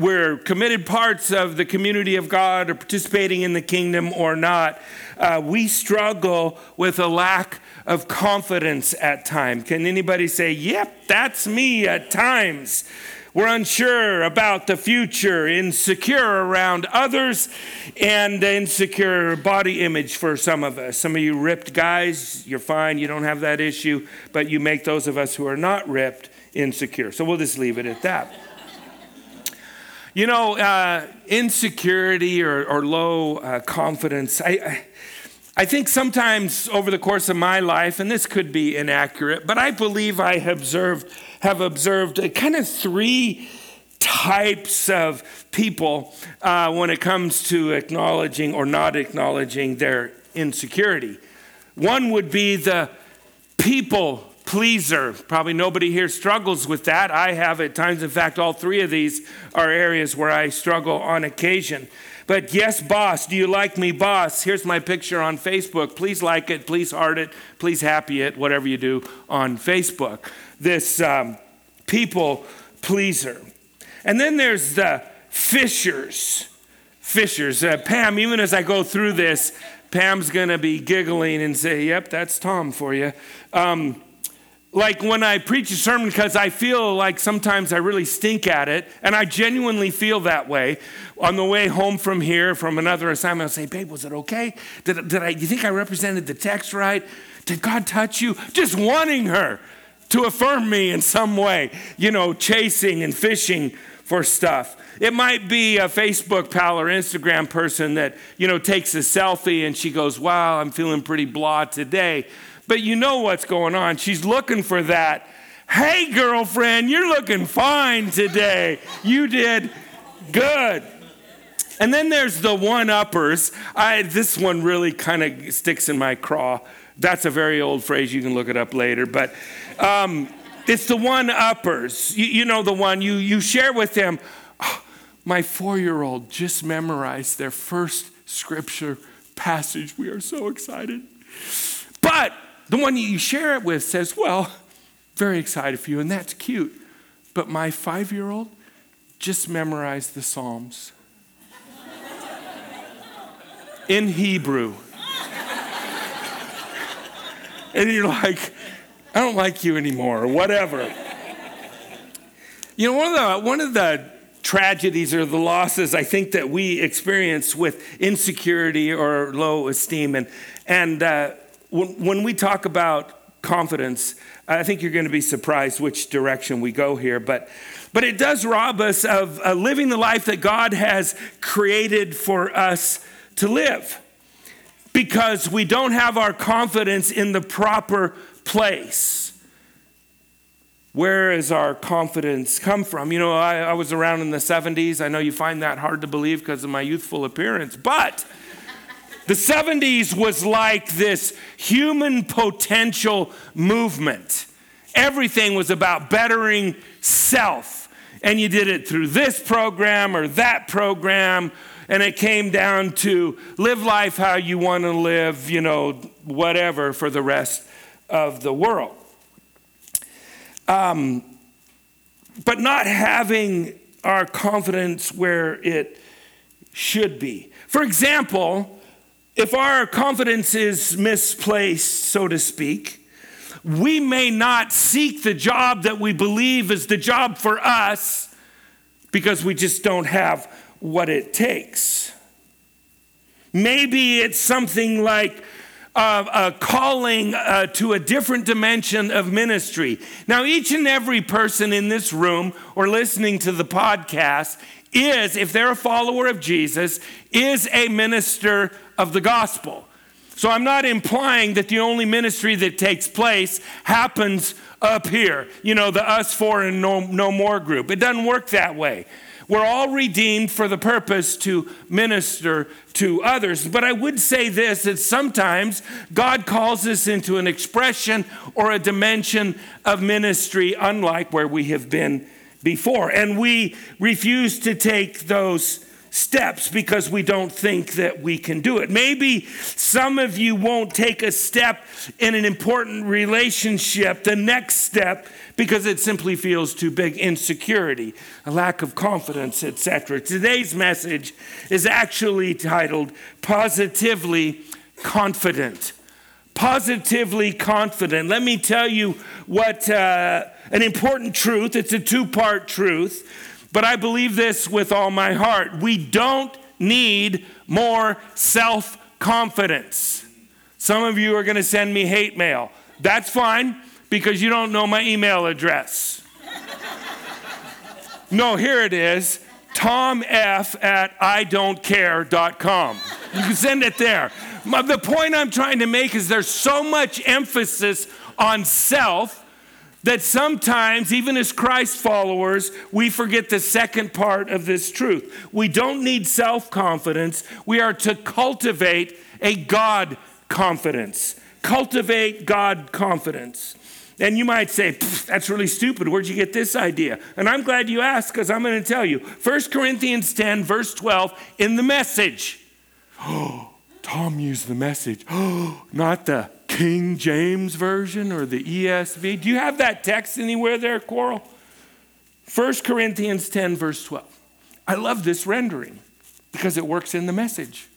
we're committed parts of the community of God or participating in the kingdom or not, uh, we struggle with a lack of confidence at times. Can anybody say, yep, that's me at times? We're unsure about the future, insecure around others, and insecure body image for some of us. Some of you ripped guys, you're fine, you don't have that issue, but you make those of us who are not ripped insecure. So we'll just leave it at that. You know, uh, insecurity or, or low uh, confidence, I, I, I think sometimes over the course of my life, and this could be inaccurate, but I believe I observed, have observed kind of three types of people uh, when it comes to acknowledging or not acknowledging their insecurity. One would be the people pleaser. Probably nobody here struggles with that. I have at times. In fact, all three of these are areas where I struggle on occasion. But yes, boss, do you like me, boss? Here's my picture on Facebook. Please like it, please heart it, please happy it, whatever you do on Facebook. This um, people pleaser. And then there's the fishers. Fishers. Uh, Pam, even as I go through this, Pam's going to be giggling and say, Yep, that's Tom for you. Um, like when I preach a sermon because I feel like sometimes I really stink at it, and I genuinely feel that way. On the way home from here, from another assignment, I'll say, Babe, was it okay? Did, did I, you think I represented the text right? Did God touch you? Just wanting her to affirm me in some way, you know, chasing and fishing for stuff. It might be a Facebook pal or Instagram person that, you know, takes a selfie and she goes, Wow, I'm feeling pretty blah today but you know what's going on. She's looking for that. Hey, girlfriend, you're looking fine today. You did good. And then there's the one uppers. I, this one really kind of sticks in my craw. That's a very old phrase. You can look it up later. But um, it's the one uppers. You, you, know the one you, you share with them. Oh, my four year old just memorized their first scripture passage. We are so excited. But the one you share it with says, Well, very excited for you, and that's cute. But my five year old just memorized the Psalms in Hebrew. and you're like, I don't like you anymore, or whatever. You know, one of the, one of the tragedies or the losses I think that we experience with insecurity or low esteem, and, and uh, when, when we talk about confidence, I think you're going to be surprised which direction we go here. But, but it does rob us of uh, living the life that God has created for us to live because we don't have our confidence in the proper place. Where does our confidence come from? You know, I, I was around in the 70s. I know you find that hard to believe because of my youthful appearance, but the 70s was like this human potential movement. Everything was about bettering self. And you did it through this program or that program. And it came down to live life how you want to live, you know, whatever for the rest of the world. Um, but not having our confidence where it should be. For example, if our confidence is misplaced, so to speak, we may not seek the job that we believe is the job for us because we just don't have what it takes. Maybe it's something like uh, a calling uh, to a different dimension of ministry. Now, each and every person in this room or listening to the podcast is, if they're a follower of Jesus, is a minister of the gospel. So I'm not implying that the only ministry that takes place happens up here, you know, the us four and no, no more group. It doesn't work that way. We're all redeemed for the purpose to minister to others. But I would say this that sometimes God calls us into an expression or a dimension of ministry unlike where we have been before. And we refuse to take those steps because we don't think that we can do it. Maybe some of you won't take a step in an important relationship, the next step, because it simply feels too big. Insecurity, a lack of confidence, etc. Today's message is actually titled Positively Confident. Positively confident. Let me tell you what uh, an important truth. It's a two part truth but I believe this with all my heart. We don't need more self confidence. Some of you are going to send me hate mail. That's fine because you don't know my email address. no, here it is Tom F at idon'tcare.com. You can send it there. The point I'm trying to make is there's so much emphasis on self that sometimes, even as Christ followers, we forget the second part of this truth. We don't need self confidence, we are to cultivate a God confidence. Cultivate God confidence. And you might say, that's really stupid. Where'd you get this idea? And I'm glad you asked because I'm going to tell you. 1 Corinthians 10, verse 12, in the message. Oh, Tom used the message. Oh, not the King James Version or the ESV. Do you have that text anywhere there, Coral? 1 Corinthians 10, verse 12. I love this rendering because it works in the message.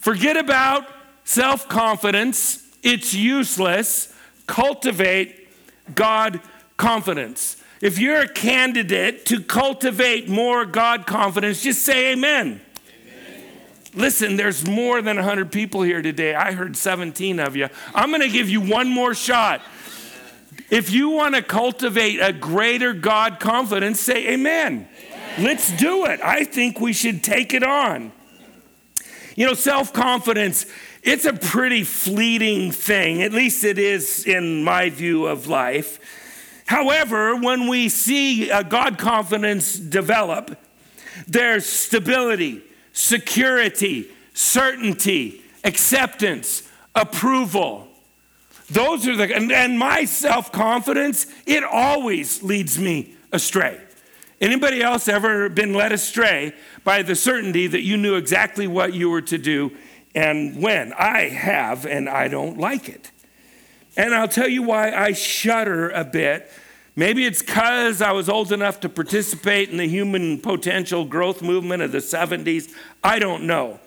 Forget about self confidence, it's useless. Cultivate God confidence. If you're a candidate to cultivate more God confidence, just say amen. Listen, there's more than 100 people here today. I heard 17 of you. I'm going to give you one more shot. If you want to cultivate a greater God confidence, say amen. amen. Let's do it. I think we should take it on. You know, self confidence, it's a pretty fleeting thing, at least it is in my view of life. However, when we see a God confidence develop, there's stability security, certainty, acceptance, approval. Those are the, and, and my self confidence, it always leads me astray. Anybody else ever been led astray by the certainty that you knew exactly what you were to do and when? I have, and I don't like it. And I'll tell you why I shudder a bit Maybe it's because I was old enough to participate in the human potential growth movement of the 70s. I don't know.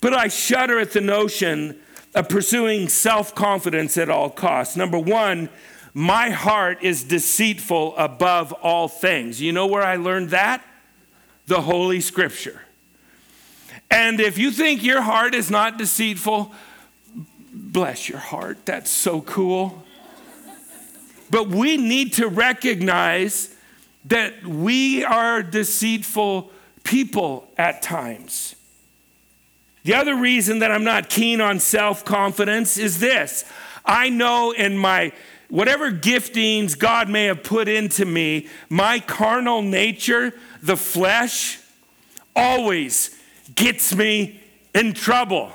But I shudder at the notion of pursuing self confidence at all costs. Number one, my heart is deceitful above all things. You know where I learned that? The Holy Scripture. And if you think your heart is not deceitful, bless your heart. That's so cool. But we need to recognize that we are deceitful people at times. The other reason that I'm not keen on self confidence is this I know in my whatever giftings God may have put into me, my carnal nature, the flesh, always gets me in trouble.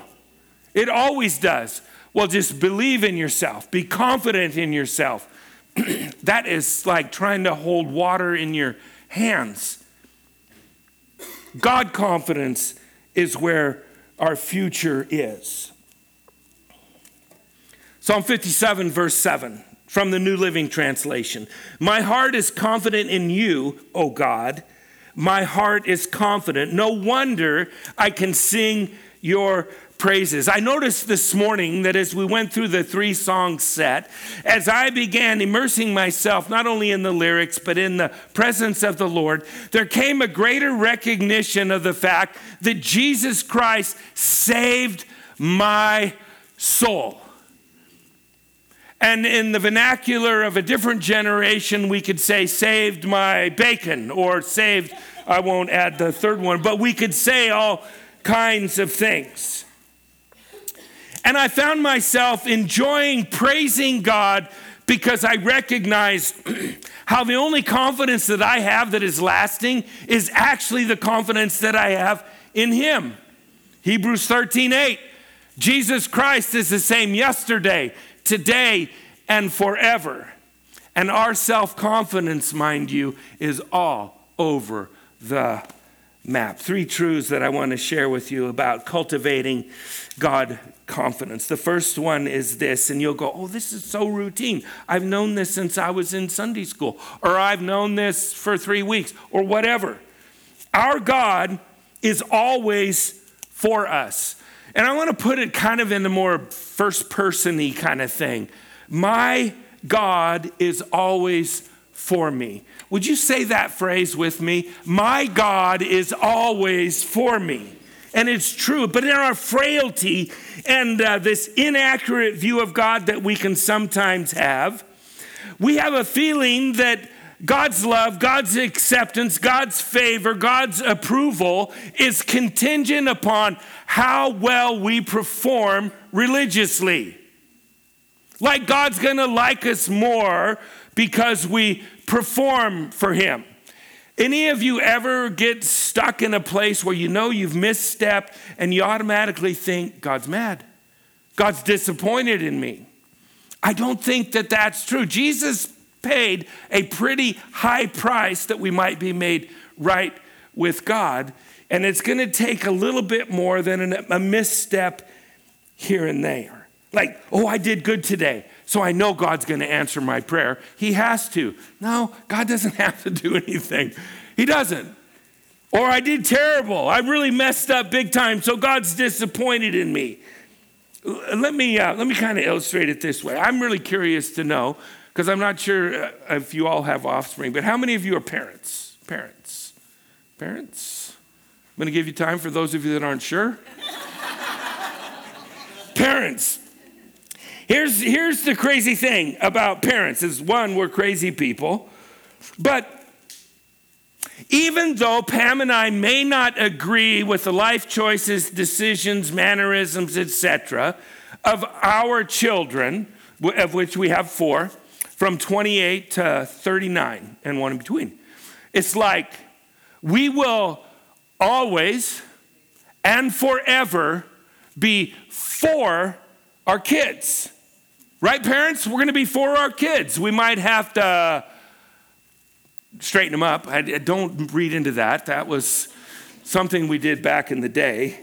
It always does. Well, just believe in yourself, be confident in yourself. that is like trying to hold water in your hands. God confidence is where our future is. Psalm 57, verse 7 from the New Living Translation. My heart is confident in you, O God. My heart is confident. No wonder I can sing your praises. I noticed this morning that as we went through the three song set, as I began immersing myself not only in the lyrics but in the presence of the Lord, there came a greater recognition of the fact that Jesus Christ saved my soul. And in the vernacular of a different generation, we could say, saved my bacon, or saved, I won't add the third one, but we could say all kinds of things. And I found myself enjoying praising God because I recognized how the only confidence that I have that is lasting is actually the confidence that I have in Him. Hebrews 13 8. Jesus Christ is the same yesterday, today, and forever. And our self confidence, mind you, is all over the map. Three truths that I want to share with you about cultivating God confidence. The first one is this, and you'll go, Oh, this is so routine. I've known this since I was in Sunday school, or I've known this for three weeks, or whatever. Our God is always for us. And I want to put it kind of in the more first person y kind of thing. My God is always for me. Would you say that phrase with me? My God is always for me. And it's true, but in our frailty and uh, this inaccurate view of God that we can sometimes have, we have a feeling that God's love, God's acceptance, God's favor, God's approval is contingent upon how well we perform religiously. Like God's gonna like us more because we perform for Him. Any of you ever get stuck in a place where you know you've misstepped and you automatically think, God's mad? God's disappointed in me. I don't think that that's true. Jesus paid a pretty high price that we might be made right with God. And it's going to take a little bit more than a misstep here and there. Like, oh, I did good today, so I know God's going to answer my prayer. He has to. No, God doesn't have to do anything. He doesn't. Or I did terrible. I really messed up big time, so God's disappointed in me. Let me, uh, let me kind of illustrate it this way. I'm really curious to know because I'm not sure uh, if you all have offspring, but how many of you are parents? Parents. Parents? I'm going to give you time for those of you that aren't sure. parents. Here's, here's the crazy thing about parents is one, we're crazy people, but even though Pam and I may not agree with the life choices, decisions, mannerisms, etc., of our children, of which we have four, from 28 to 39 and one in between. It's like we will always and forever be for our kids. Right, parents? We're going to be for our kids. We might have to straighten them up. I don't read into that. That was something we did back in the day.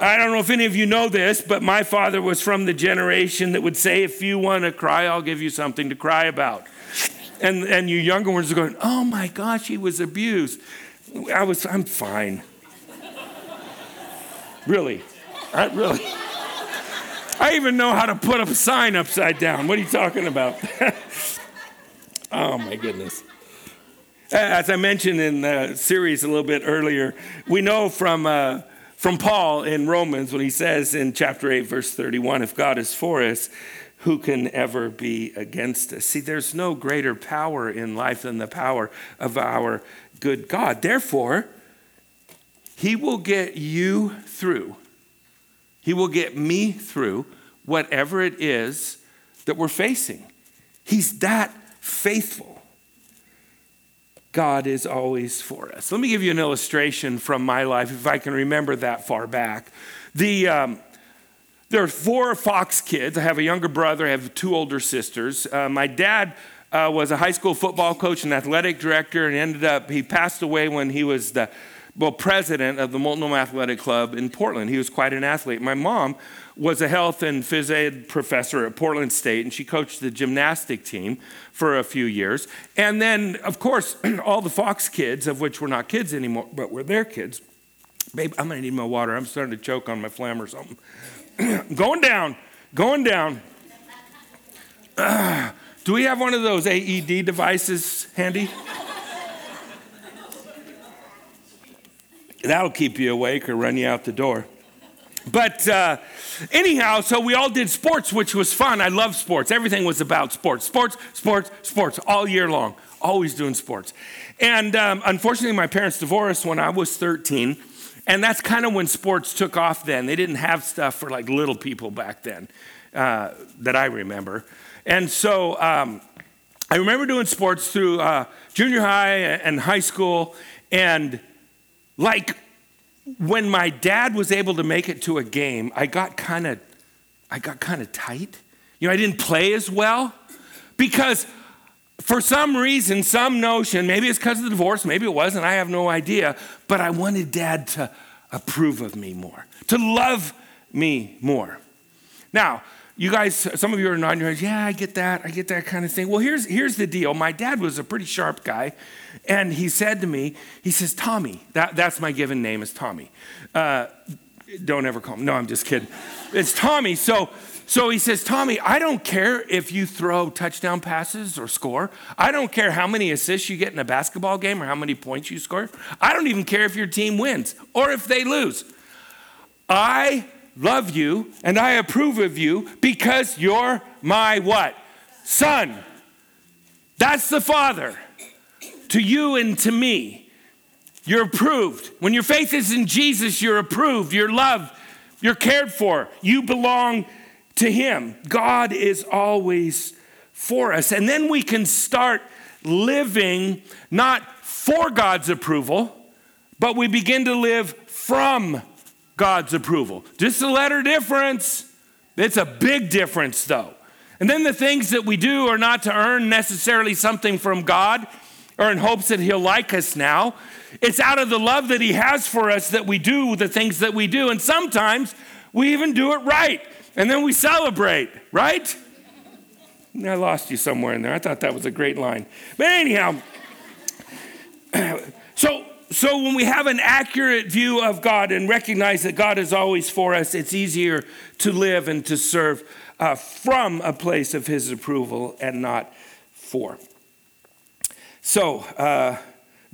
I don't know if any of you know this, but my father was from the generation that would say, if you want to cry, I'll give you something to cry about. And, and you younger ones are going, oh my gosh, he was abused. I was, I'm fine. really, I really. I even know how to put a sign upside down. What are you talking about? oh my goodness. As I mentioned in the series a little bit earlier, we know from uh, from Paul in Romans when he says in chapter 8, verse 31, if God is for us, who can ever be against us? See, there's no greater power in life than the power of our good God. Therefore, he will get you through. He will get me through whatever it is that we're facing. He's that faithful. God is always for us. Let me give you an illustration from my life, if I can remember that far back. The, um, there are four Fox kids. I have a younger brother, I have two older sisters. Uh, my dad uh, was a high school football coach and athletic director, and ended up, he passed away when he was the well, president of the Multnomah Athletic Club in Portland. He was quite an athlete. My mom was a health and phys ed professor at Portland State, and she coached the gymnastic team for a few years. And then, of course, all the Fox kids, of which were not kids anymore, but were their kids. Babe, I'm gonna need my water. I'm starting to choke on my phlegm or something. going down, going down. Uh, do we have one of those AED devices handy? That'll keep you awake or run you out the door. But uh, anyhow, so we all did sports, which was fun. I love sports. Everything was about sports, sports, sports, sports, all year long. Always doing sports. And um, unfortunately, my parents divorced when I was 13. And that's kind of when sports took off then. They didn't have stuff for like little people back then uh, that I remember. And so um, I remember doing sports through uh, junior high and high school. And like when my dad was able to make it to a game, I got kind of I got kind of tight. You know, I didn't play as well because for some reason, some notion, maybe it's because of the divorce, maybe it wasn't, I have no idea, but I wanted dad to approve of me more, to love me more. Now, you guys, some of you are nodding your heads, yeah, I get that, I get that kind of thing. Well, here's, here's the deal. My dad was a pretty sharp guy, and he said to me, he says, Tommy, that, that's my given name is Tommy. Uh, don't ever call him, no, I'm just kidding. It's Tommy. So, so he says, Tommy, I don't care if you throw touchdown passes or score. I don't care how many assists you get in a basketball game or how many points you score. I don't even care if your team wins or if they lose. I love you and I approve of you because you're my what? Son. That's the Father. To you and to me. You're approved. When your faith is in Jesus, you're approved, you're loved, you're cared for, you belong to Him. God is always for us. And then we can start living not for God's approval, but we begin to live from God's approval. Just a letter difference. It's a big difference, though. And then the things that we do are not to earn necessarily something from God or in hopes that He'll like us now. It's out of the love that He has for us that we do the things that we do. And sometimes we even do it right and then we celebrate, right? I lost you somewhere in there. I thought that was a great line. But anyhow, so when we have an accurate view of God and recognize that God is always for us, it's easier to live and to serve uh, from a place of His approval and not for. So uh,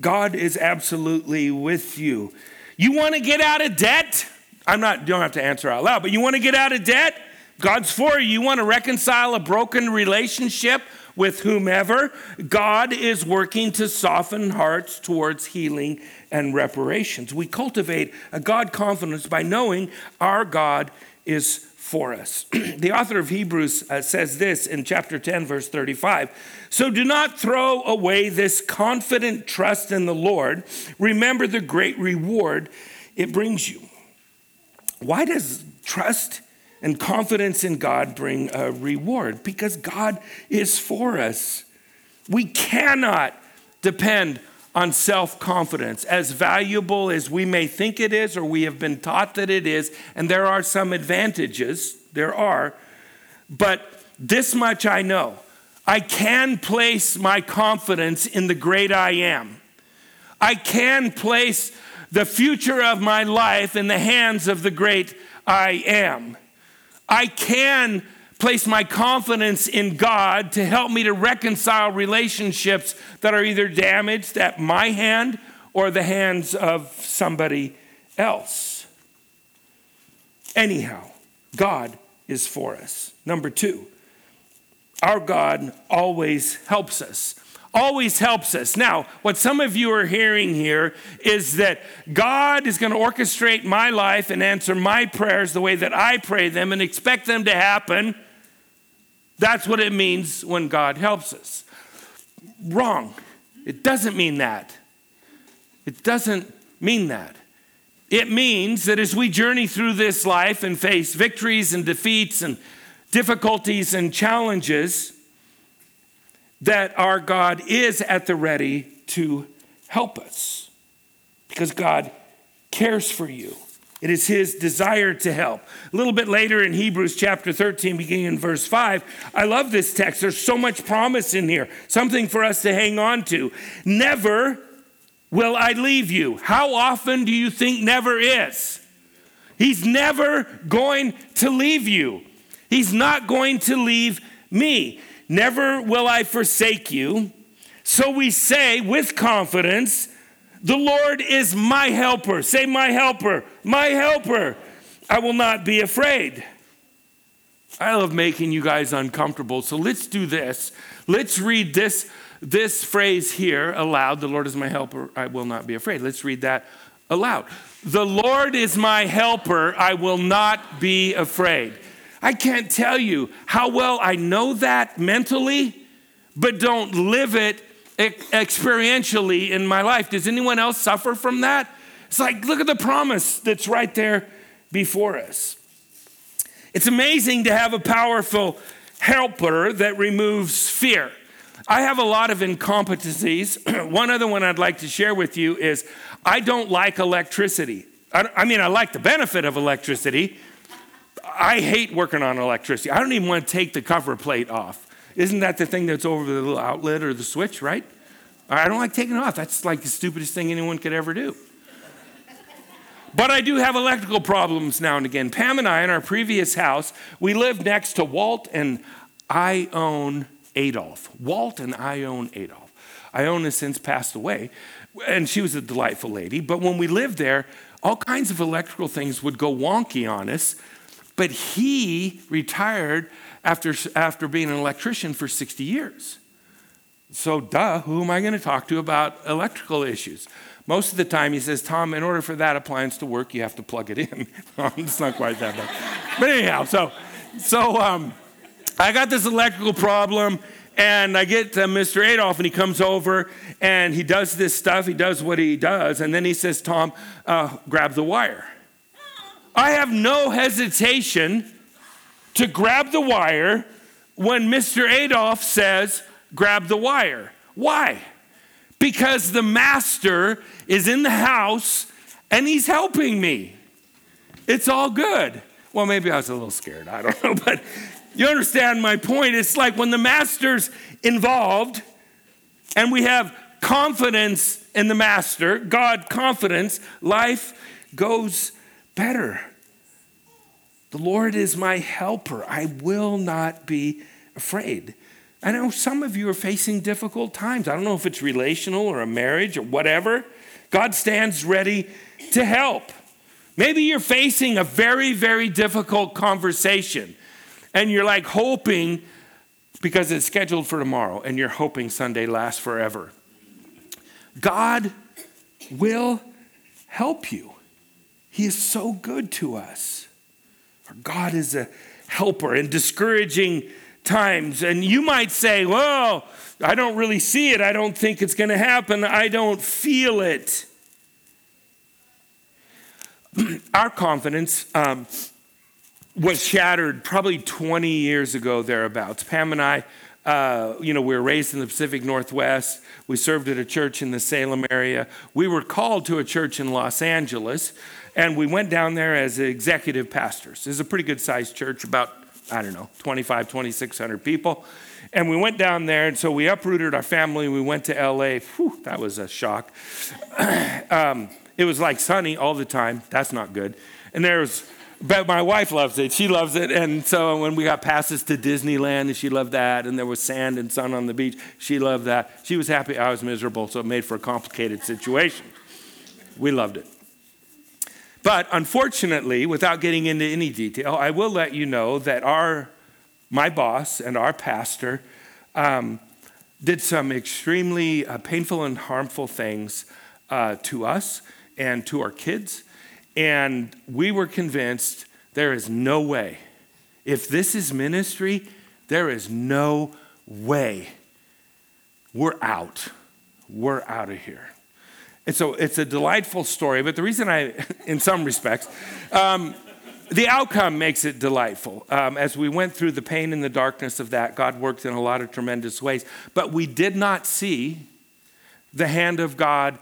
God is absolutely with you. You want to get out of debt? I'm not, you don't have to answer out loud, but you want to get out of debt? God's for you. You want to reconcile a broken relationship with whomever? God is working to soften hearts towards healing and reparations. We cultivate a God confidence by knowing our God is for us. the author of Hebrews uh, says this in chapter 10, verse 35. So do not throw away this confident trust in the Lord. Remember the great reward it brings you. Why does trust and confidence in God bring a reward? Because God is for us. We cannot depend on self confidence, as valuable as we may think it is or we have been taught that it is. And there are some advantages, there are. But this much I know I can place my confidence in the great I am. I can place the future of my life in the hands of the great I am. I can place my confidence in God to help me to reconcile relationships that are either damaged at my hand or the hands of somebody else. Anyhow, God is for us. Number two, our God always helps us always helps us. Now, what some of you are hearing here is that God is going to orchestrate my life and answer my prayers the way that I pray them and expect them to happen. That's what it means when God helps us. Wrong. It doesn't mean that. It doesn't mean that. It means that as we journey through this life and face victories and defeats and difficulties and challenges, that our God is at the ready to help us because God cares for you. It is his desire to help. A little bit later in Hebrews chapter 13, beginning in verse 5, I love this text. There's so much promise in here, something for us to hang on to. Never will I leave you. How often do you think never is? He's never going to leave you. He's not going to leave me. Never will I forsake you. So we say with confidence, The Lord is my helper. Say, My helper, my helper. I will not be afraid. I love making you guys uncomfortable. So let's do this. Let's read this, this phrase here aloud. The Lord is my helper. I will not be afraid. Let's read that aloud. The Lord is my helper. I will not be afraid. I can't tell you how well I know that mentally, but don't live it experientially in my life. Does anyone else suffer from that? It's like, look at the promise that's right there before us. It's amazing to have a powerful helper that removes fear. I have a lot of incompetencies. one other one I'd like to share with you is I don't like electricity. I, I mean, I like the benefit of electricity. I hate working on electricity. I don't even want to take the cover plate off. Isn't that the thing that's over the little outlet or the switch, right? I don't like taking it off. That's like the stupidest thing anyone could ever do. But I do have electrical problems now and again. Pam and I, in our previous house, we lived next to Walt and Ione Adolf. Walt and Ione Adolf. Ione has since passed away, and she was a delightful lady. But when we lived there, all kinds of electrical things would go wonky on us. But he retired after, after being an electrician for 60 years. So, duh, who am I going to talk to about electrical issues? Most of the time, he says, Tom, in order for that appliance to work, you have to plug it in. it's not quite that bad. But anyhow, so, so um, I got this electrical problem, and I get to Mr. Adolf, and he comes over, and he does this stuff. He does what he does, and then he says, Tom, uh, grab the wire. I have no hesitation to grab the wire when Mr. Adolf says, grab the wire. Why? Because the master is in the house and he's helping me. It's all good. Well, maybe I was a little scared. I don't know. But you understand my point. It's like when the master's involved and we have confidence in the master, God confidence, life goes better. The Lord is my helper. I will not be afraid. I know some of you are facing difficult times. I don't know if it's relational or a marriage or whatever. God stands ready to help. Maybe you're facing a very, very difficult conversation and you're like hoping because it's scheduled for tomorrow and you're hoping Sunday lasts forever. God will help you. He is so good to us. Our God is a helper in discouraging times. And you might say, well, I don't really see it. I don't think it's going to happen. I don't feel it. Our confidence um, was shattered probably 20 years ago, thereabouts. Pam and I, uh, you know, we were raised in the Pacific Northwest. We served at a church in the Salem area. We were called to a church in Los Angeles, and we went down there as executive pastors. It's a pretty good sized church, about, I don't know, 25, 2,600 people. And we went down there, and so we uprooted our family. We went to LA. Whew, that was a shock. um, it was like sunny all the time. That's not good. And there was, but my wife loves it. She loves it. And so when we got passes to Disneyland, and she loved that. And there was sand and sun on the beach, she loved that. She was happy. I was miserable, so it made for a complicated situation. We loved it. But unfortunately, without getting into any detail, I will let you know that our my boss and our pastor um, did some extremely uh, painful and harmful things uh, to us and to our kids. And we were convinced there is no way. If this is ministry, there is no way. We're out. We're out of here. And so it's a delightful story, but the reason I, in some respects, um, the outcome makes it delightful. Um, as we went through the pain and the darkness of that, God worked in a lot of tremendous ways. But we did not see the hand of God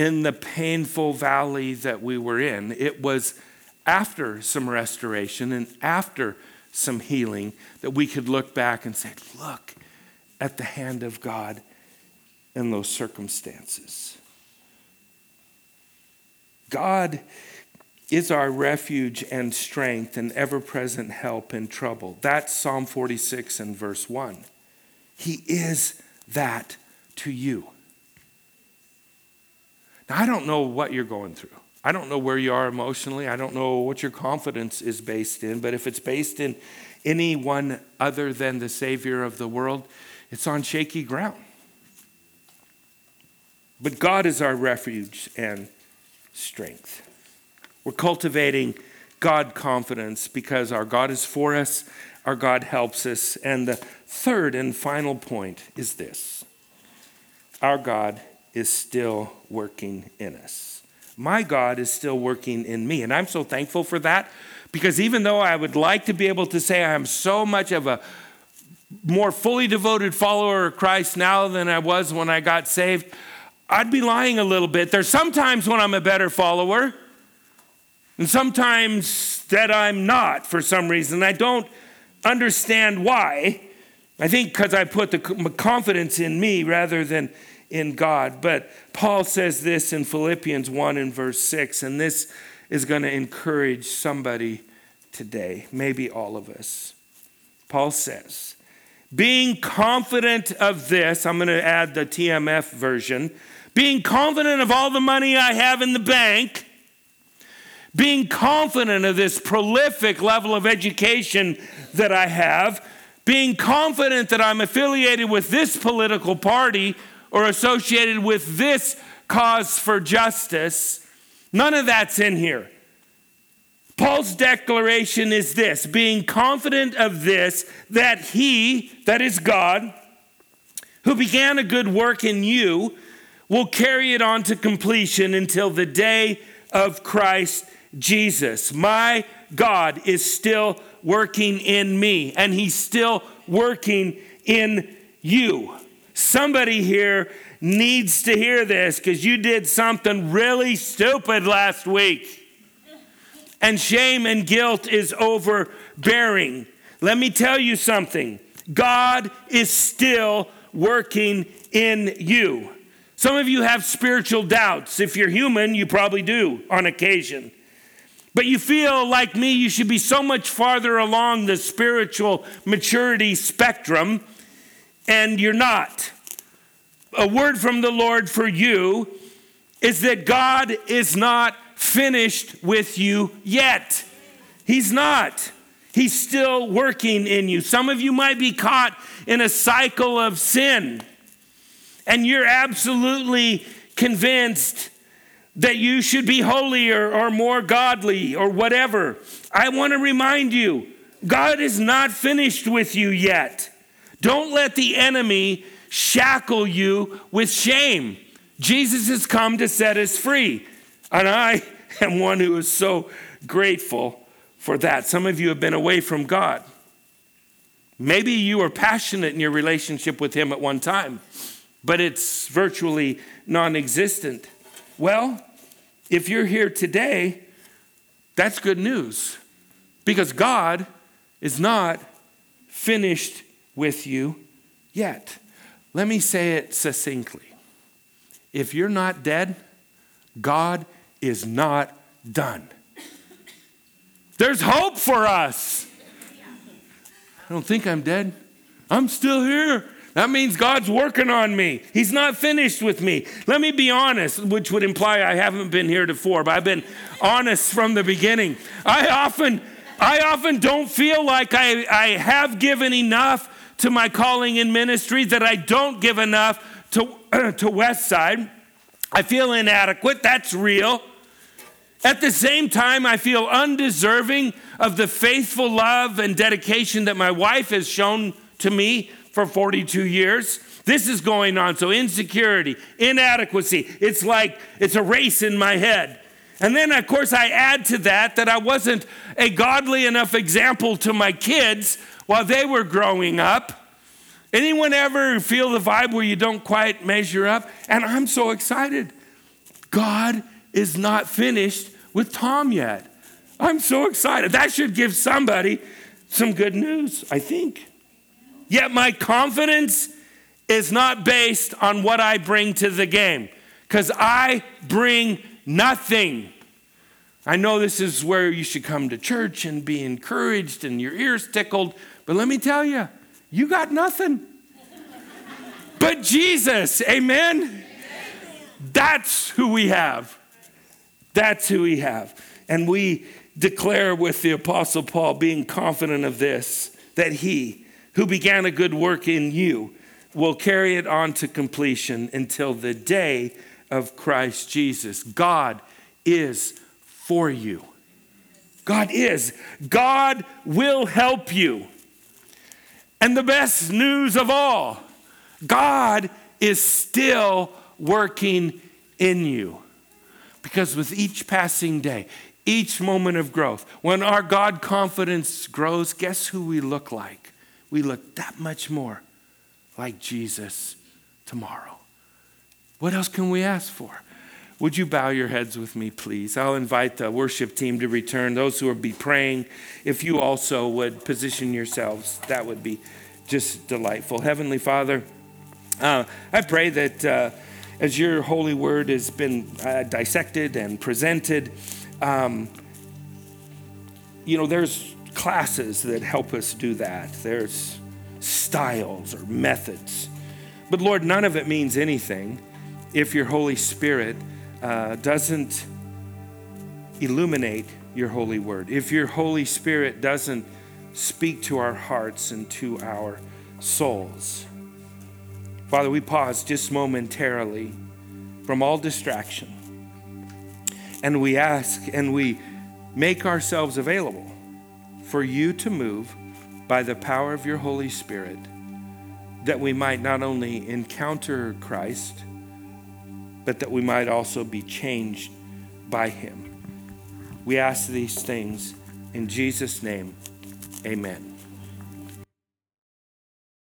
in the painful valley that we were in. It was after some restoration and after some healing that we could look back and say, look at the hand of God in those circumstances. God is our refuge and strength and ever present help in trouble. That's Psalm 46 and verse 1. He is that to you. Now, I don't know what you're going through. I don't know where you are emotionally. I don't know what your confidence is based in. But if it's based in anyone other than the Savior of the world, it's on shaky ground. But God is our refuge and strength. We're cultivating God confidence because our God is for us, our God helps us. And the third and final point is this our God is still working in us. My God is still working in me. And I'm so thankful for that because even though I would like to be able to say I'm so much of a more fully devoted follower of Christ now than I was when I got saved, I'd be lying a little bit. There's sometimes when I'm a better follower, and sometimes that I'm not for some reason. I don't understand why. I think because I put the confidence in me rather than in God. But Paul says this in Philippians 1 and verse 6, and this is going to encourage somebody today, maybe all of us. Paul says, being confident of this, I'm going to add the TMF version, being confident of all the money I have in the bank, being confident of this prolific level of education that I have, being confident that I'm affiliated with this political party or associated with this cause for justice. None of that's in here. Paul's declaration is this being confident of this, that he, that is God, who began a good work in you, will carry it on to completion until the day of Christ Jesus. My God is still working in me, and he's still working in you. Somebody here needs to hear this because you did something really stupid last week. And shame and guilt is overbearing. Let me tell you something God is still working in you. Some of you have spiritual doubts. If you're human, you probably do on occasion. But you feel like me, you should be so much farther along the spiritual maturity spectrum and you're not. A word from the Lord for you is that God is not finished with you yet. He's not. He's still working in you. Some of you might be caught in a cycle of sin, and you're absolutely convinced that you should be holier or more godly or whatever. I want to remind you God is not finished with you yet. Don't let the enemy shackle you with shame. Jesus has come to set us free. And I am one who is so grateful for that. Some of you have been away from God. Maybe you were passionate in your relationship with Him at one time, but it's virtually non existent. Well, if you're here today, that's good news because God is not finished with you yet. Let me say it succinctly. If you're not dead, God is not done. There's hope for us. I don't think I'm dead. I'm still here. That means God's working on me. He's not finished with me. Let me be honest, which would imply I haven't been here before, but I've been honest from the beginning. I often I often don't feel like I, I have given enough to my calling in ministry, that I don't give enough to, to Westside. I feel inadequate, that's real. At the same time, I feel undeserving of the faithful love and dedication that my wife has shown to me for 42 years. This is going on. So, insecurity, inadequacy, it's like it's a race in my head. And then, of course, I add to that that I wasn't a godly enough example to my kids while they were growing up. Anyone ever feel the vibe where you don't quite measure up? And I'm so excited. God is not finished with Tom yet. I'm so excited. That should give somebody some good news, I think. Yet my confidence is not based on what I bring to the game, because I bring nothing. I know this is where you should come to church and be encouraged and your ears tickled, but let me tell you, you got nothing. but Jesus, amen? That's who we have. That's who we have. And we declare with the Apostle Paul, being confident of this, that he who began a good work in you will carry it on to completion until the day of Christ Jesus. God is for you. God is. God will help you. And the best news of all, God is still working in you. Because with each passing day, each moment of growth, when our God confidence grows, guess who we look like? We look that much more like Jesus tomorrow. What else can we ask for? Would you bow your heads with me, please? I'll invite the worship team to return. Those who will be praying, if you also would position yourselves, that would be just delightful. Heavenly Father, uh, I pray that uh, as your holy word has been uh, dissected and presented, um, you know, there's classes that help us do that. There's styles or methods. But Lord, none of it means anything if your Holy Spirit uh, doesn't illuminate your holy word, if your Holy Spirit doesn't speak to our hearts and to our souls. Father, we pause just momentarily from all distraction and we ask and we make ourselves available for you to move by the power of your Holy Spirit that we might not only encounter Christ but that we might also be changed by him. We ask these things in Jesus' name. Amen.